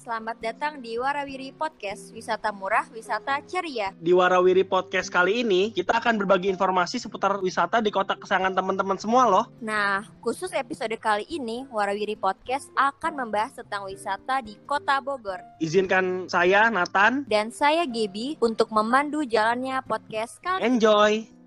selamat datang di Warawiri Podcast, wisata murah, wisata ceria. Di Warawiri Podcast kali ini, kita akan berbagi informasi seputar wisata di kota kesayangan teman-teman semua loh. Nah, khusus episode kali ini, Warawiri Podcast akan membahas tentang wisata di kota Bogor. Izinkan saya, Nathan. Dan saya, Gebi, untuk memandu jalannya podcast kali Enjoy!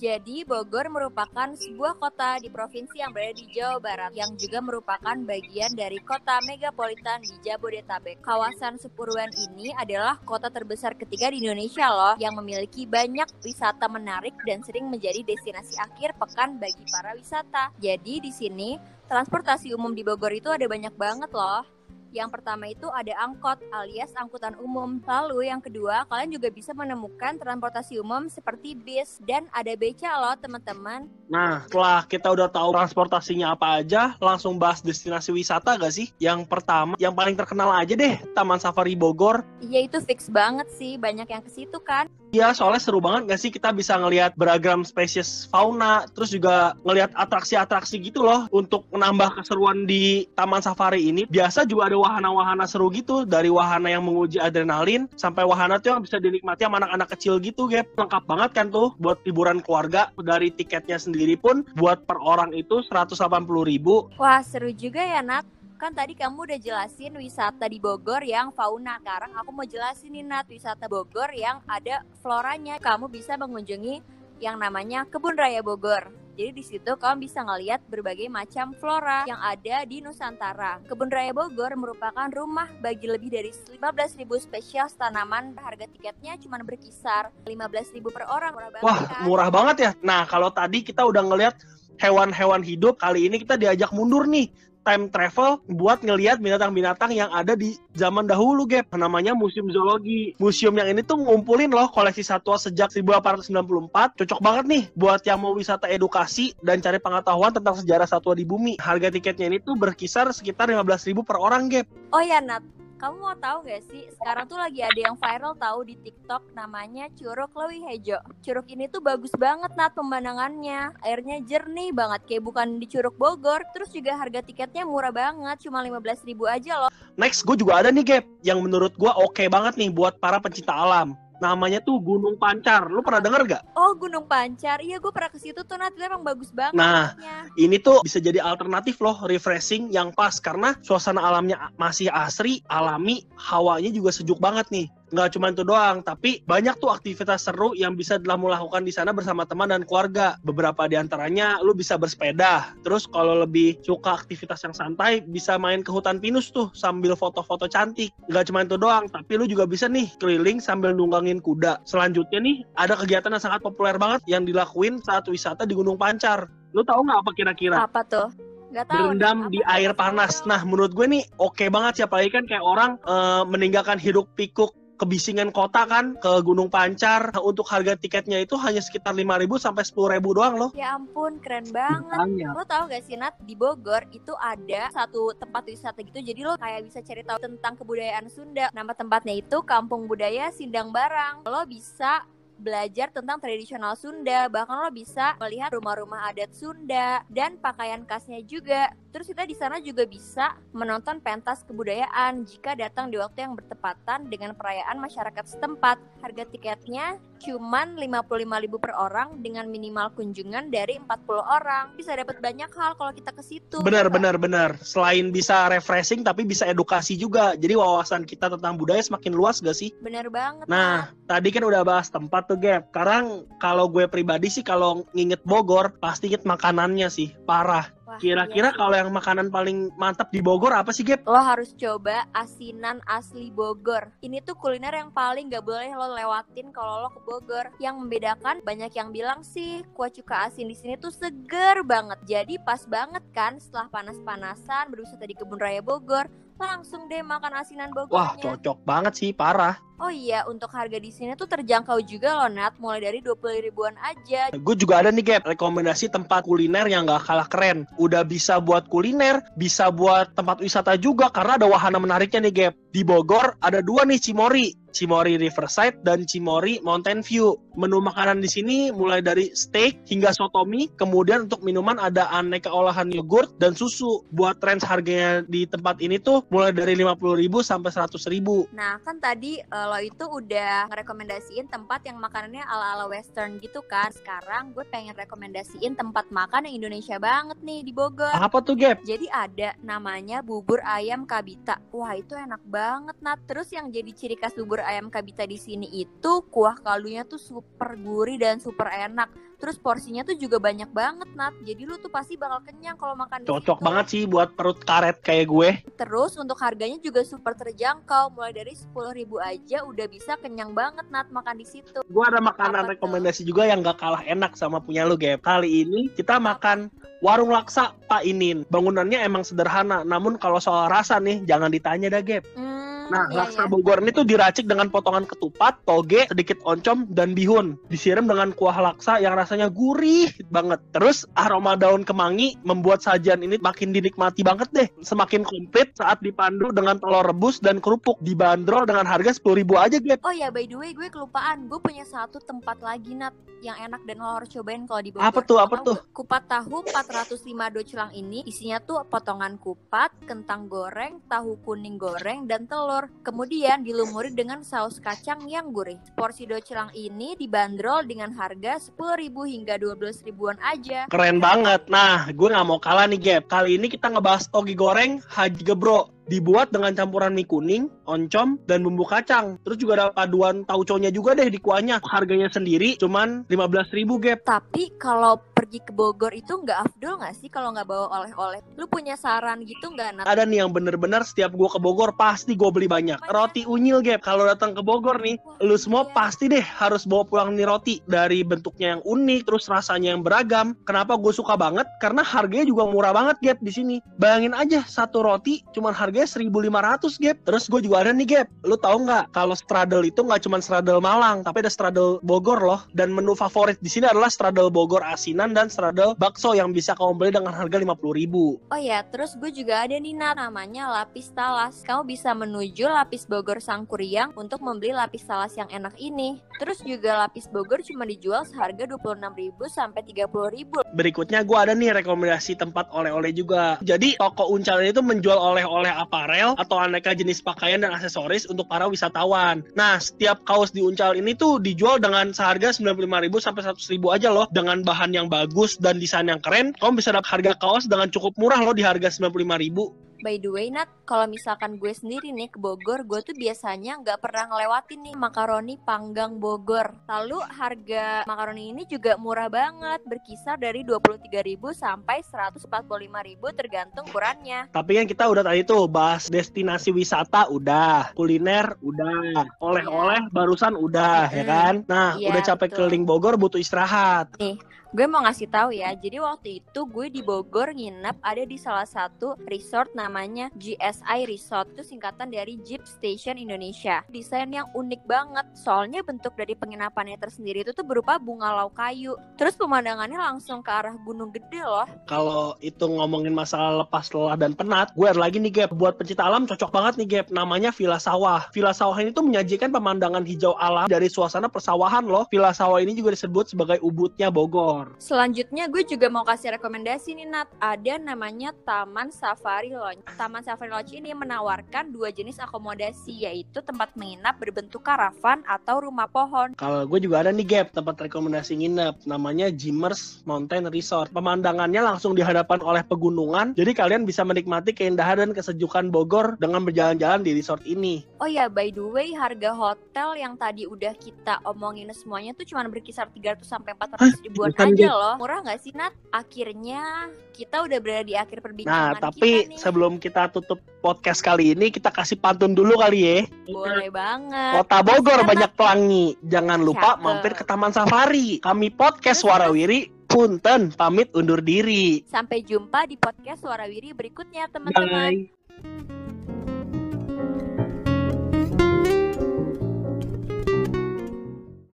Jadi Bogor merupakan sebuah kota di provinsi yang berada di Jawa Barat yang juga merupakan bagian dari kota megapolitan di Jabodetabek. Kawasan Sepuruan ini adalah kota terbesar ketiga di Indonesia loh yang memiliki banyak wisata menarik dan sering menjadi destinasi akhir pekan bagi para wisata. Jadi di sini transportasi umum di Bogor itu ada banyak banget loh. Yang pertama itu ada angkot alias angkutan umum. Lalu yang kedua, kalian juga bisa menemukan transportasi umum seperti bis dan ada beca loh teman-teman. Nah, setelah kita udah tahu transportasinya apa aja, langsung bahas destinasi wisata gak sih? Yang pertama, yang paling terkenal aja deh, Taman Safari Bogor. Iya itu fix banget sih, banyak yang ke situ kan. Iya, soalnya seru banget gak sih kita bisa ngelihat beragam spesies fauna, terus juga ngelihat atraksi-atraksi gitu loh untuk menambah keseruan di Taman Safari ini. Biasa juga ada wahana-wahana seru gitu, dari wahana yang menguji adrenalin sampai wahana tuh yang bisa dinikmati sama anak-anak kecil gitu, Gap. Lengkap banget kan tuh buat liburan keluarga. Dari tiketnya sendiri pun buat per orang itu 180 ribu. Wah, seru juga ya, Nat kan tadi kamu udah jelasin wisata di Bogor yang fauna. Sekarang aku mau jelasin nih Nat, wisata Bogor yang ada floranya. Kamu bisa mengunjungi yang namanya Kebun Raya Bogor. Jadi di situ kamu bisa ngeliat berbagai macam flora yang ada di Nusantara. Kebun Raya Bogor merupakan rumah bagi lebih dari 15.000 spesies tanaman. Harga tiketnya cuma berkisar 15.000 per orang. Murah banget, Wah, kan? murah banget ya. Nah, kalau tadi kita udah ngeliat hewan-hewan hidup, kali ini kita diajak mundur nih time travel buat ngelihat binatang-binatang yang ada di zaman dahulu, Gap. Namanya Museum Zoologi. Museum yang ini tuh ngumpulin loh koleksi satwa sejak 1894. Cocok banget nih buat yang mau wisata edukasi dan cari pengetahuan tentang sejarah satwa di bumi. Harga tiketnya ini tuh berkisar sekitar 15.000 per orang, Gap. Oh ya, Nat kamu mau tahu gak sih sekarang tuh lagi ada yang viral tahu di TikTok namanya Curug Lewi Hejo. Curug ini tuh bagus banget nat pemandangannya. Airnya jernih banget kayak bukan di Curug Bogor. Terus juga harga tiketnya murah banget, cuma 15 ribu aja loh. Next, gue juga ada nih Gap yang menurut gue oke okay banget nih buat para pencinta alam namanya tuh Gunung Pancar. Lu pernah denger gak? Oh Gunung Pancar, iya gue pernah ke situ tuh nanti emang bagus banget. Nah, ini tuh bisa jadi alternatif loh, refreshing yang pas karena suasana alamnya masih asri, alami, hawanya juga sejuk banget nih nggak cuma itu doang, tapi banyak tuh aktivitas seru yang bisa kamu lakukan di sana bersama teman dan keluarga. Beberapa di antaranya lu bisa bersepeda. Terus kalau lebih suka aktivitas yang santai, bisa main ke hutan pinus tuh sambil foto-foto cantik. Nggak cuma itu doang, tapi lu juga bisa nih keliling sambil nunggangin kuda. Selanjutnya nih, ada kegiatan yang sangat populer banget yang dilakuin saat wisata di Gunung Pancar. Lu tahu nggak apa kira-kira? Apa tuh? Gak tahu berendam di air panas. Nah, menurut gue nih oke okay banget sih apalagi kan kayak orang uh, meninggalkan hidup pikuk kebisingan kota kan ke Gunung Pancar untuk harga tiketnya itu hanya sekitar 5.000 sampai 10.000 doang loh. Ya ampun, keren banget. Lo tau gak sih Nat, di Bogor itu ada satu tempat wisata gitu. Jadi lo kayak bisa cari tahu tentang kebudayaan Sunda. Nama tempatnya itu Kampung Budaya Sindang Barang. Lo bisa belajar tentang tradisional Sunda. Bahkan lo bisa melihat rumah-rumah adat Sunda dan pakaian khasnya juga. Terus kita di sana juga bisa menonton pentas kebudayaan jika datang di waktu yang bertepatan dengan perayaan masyarakat setempat. Harga tiketnya cuman 55.000 per orang dengan minimal kunjungan dari 40 orang. Bisa dapat banyak hal kalau kita ke situ. Benar, benar, benar. Selain bisa refreshing tapi bisa edukasi juga. Jadi wawasan kita tentang budaya semakin luas gak sih? Benar banget. Nah, kan? tadi kan udah bahas tempat tuh, Gap. Sekarang kalau gue pribadi sih kalau nginget Bogor, pasti inget makanannya sih. Parah Kira-kira iya. kalau yang makanan paling mantap di Bogor apa sih, Gap? Lo harus coba asinan asli Bogor. Ini tuh kuliner yang paling gak boleh lo lewatin kalau lo ke Bogor. Yang membedakan banyak yang bilang sih kuah cuka asin di sini tuh seger banget. Jadi pas banget kan setelah panas-panasan berwisata di kebun raya Bogor, langsung deh makan asinan Bogornya. Wah, cocok banget sih, parah. Oh iya, untuk harga di sini tuh terjangkau juga loh Nat, mulai dari 20 ribuan aja. Gue juga ada nih Gap, rekomendasi tempat kuliner yang gak kalah keren. Udah bisa buat kuliner, bisa buat tempat wisata juga karena ada wahana menariknya nih Gap. Di Bogor ada dua nih Cimori. Cimori Riverside dan Cimori Mountain View. Menu makanan di sini mulai dari steak hingga sotomi, kemudian untuk minuman ada aneka olahan yogurt dan susu. Buat range harganya di tempat ini tuh mulai dari 50.000 sampai 100.000. Nah, kan tadi uh, lo itu udah ngerekomendasiin tempat yang makanannya ala-ala western gitu kan. Sekarang gue pengen rekomendasiin tempat makan yang Indonesia banget nih di Bogor. Apa tuh, Gap? Jadi ada namanya bubur ayam Kabita. Wah, itu enak banget, Nat. Terus yang jadi ciri khas bubur ayam kabita di sini itu kuah kaldunya tuh super gurih dan super enak. Terus porsinya tuh juga banyak banget, Nat. Jadi lu tuh pasti bakal kenyang kalau makan Cocok banget sih buat perut karet kayak gue. Terus untuk harganya juga super terjangkau. Mulai dari sepuluh ribu aja udah bisa kenyang banget, Nat, makan di situ. Gue ada makanan Apa rekomendasi tuh? juga yang gak kalah enak sama punya lu, Gap. Kali ini kita makan warung laksa Pak Inin. Bangunannya emang sederhana, namun kalau soal rasa nih jangan ditanya dah, Gap. Hmm Nah, iya, laksa iya. Bogor ini tuh diracik dengan potongan ketupat, toge, sedikit oncom, dan bihun. Disiram dengan kuah laksa yang rasanya gurih banget. Terus aroma daun kemangi membuat sajian ini makin dinikmati banget deh. Semakin komplit saat dipandu dengan telur rebus dan kerupuk. Dibanderol dengan harga sepuluh ribu aja, Gap. Oh ya, by the way, gue kelupaan. Gue punya satu tempat lagi, Nat, yang enak dan lo harus cobain kalau di Bogor. Apa tuh, apa tuh? Kupat tahu 405 docelang ini isinya tuh potongan kupat, kentang goreng, tahu kuning goreng, dan telur telur, kemudian dilumuri dengan saus kacang yang gurih. Porsi docelang ini dibanderol dengan harga 10.000 hingga 12 ribuan aja. Keren banget. Nah, gue nggak mau kalah nih, Gap. Kali ini kita ngebahas togi goreng Haji Gebro dibuat dengan campuran mie kuning, oncom, dan bumbu kacang. Terus juga ada paduan tauconya juga deh di kuahnya. Harganya sendiri cuman 15 ribu gap. Tapi kalau pergi ke Bogor itu nggak afdol nggak sih kalau nggak bawa oleh-oleh? Lu punya saran gitu nggak? Ada nih yang bener-bener setiap gue ke Bogor pasti gue beli banyak. banyak. Roti unyil gap. Kalau datang ke Bogor nih, Wah, lu semua iya. pasti deh harus bawa pulang nih roti dari bentuknya yang unik, terus rasanya yang beragam. Kenapa gue suka banget? Karena harganya juga murah banget gap di sini. Bayangin aja satu roti cuman harga harganya 1500 Gap. Terus gue juga ada nih Gap. Lu tahu nggak kalau straddle itu nggak cuma straddle Malang, tapi ada straddle Bogor loh. Dan menu favorit di sini adalah straddle Bogor asinan dan bakso yang bisa kamu beli dengan harga 50 ribu. Oh ya, terus gue juga ada nih Nat, namanya lapis talas. Kamu bisa menuju lapis Bogor Sangkuriang untuk membeli lapis talas yang enak ini. Terus juga lapis Bogor cuma dijual seharga 26.000 sampai 30.000. Berikutnya gue ada nih rekomendasi tempat oleh-oleh juga. Jadi toko Uncal itu menjual oleh-oleh aparel atau aneka jenis pakaian dan aksesoris untuk para wisatawan. Nah, setiap kaos di Uncal ini tuh dijual dengan seharga 95.000 sampai 100.000 aja loh dengan bahan yang bagus dan desain yang keren. Kamu bisa dapat harga kaos dengan cukup murah loh di harga 95.000. By the way, Nat, kalau misalkan gue sendiri nih ke Bogor, gue tuh biasanya nggak pernah ngelewatin nih makaroni panggang Bogor. Lalu harga makaroni ini juga murah banget, berkisar dari 23.000 sampai 145.000 tergantung ukurannya. Tapi kan kita udah tadi tuh bahas destinasi wisata udah, kuliner udah, oleh-oleh yeah. barusan udah, mm -hmm. ya kan? Nah, yeah, udah capek betul. keliling Bogor butuh istirahat. Nih, Gue mau ngasih tahu ya, jadi waktu itu gue di Bogor nginep ada di salah satu resort namanya GSI Resort itu singkatan dari Jeep Station Indonesia. Desain yang unik banget, soalnya bentuk dari penginapannya tersendiri itu tuh berupa bunga lau kayu. Terus pemandangannya langsung ke arah gunung gede loh. Kalau itu ngomongin masalah lepas lelah dan penat, gue ada lagi nih Gap. Buat pencinta alam cocok banget nih Gap, namanya Villa Sawah. Villa Sawah ini tuh menyajikan pemandangan hijau alam dari suasana persawahan loh. Villa Sawah ini juga disebut sebagai ubudnya Bogor. Selanjutnya gue juga mau kasih rekomendasi nih Nat. Ada namanya Taman Safari Lodge. Taman Safari Lodge ini menawarkan dua jenis akomodasi yaitu tempat menginap berbentuk karavan atau rumah pohon. Kalau gue juga ada nih Gap, tempat rekomendasi nginep namanya Jimmers Mountain Resort. Pemandangannya langsung dihadapan oleh pegunungan, jadi kalian bisa menikmati keindahan dan kesejukan Bogor dengan berjalan-jalan di resort ini. Oh ya, by the way, harga hotel yang tadi udah kita omongin semuanya tuh cuma berkisar 300 sampai 400 ribuan aja aja loh. Murah gak sih Nat? Akhirnya kita udah berada di akhir perbincangan Nah, tapi kita sebelum kita tutup podcast kali ini, kita kasih pantun dulu kali ya. Boleh banget. Kota Bogor banyak pelangi. Jangan lupa Cakep. mampir ke Taman Safari. Kami podcast Warawiri Punten pamit undur diri. Sampai jumpa di podcast Warawiri berikutnya, teman-teman. Bye.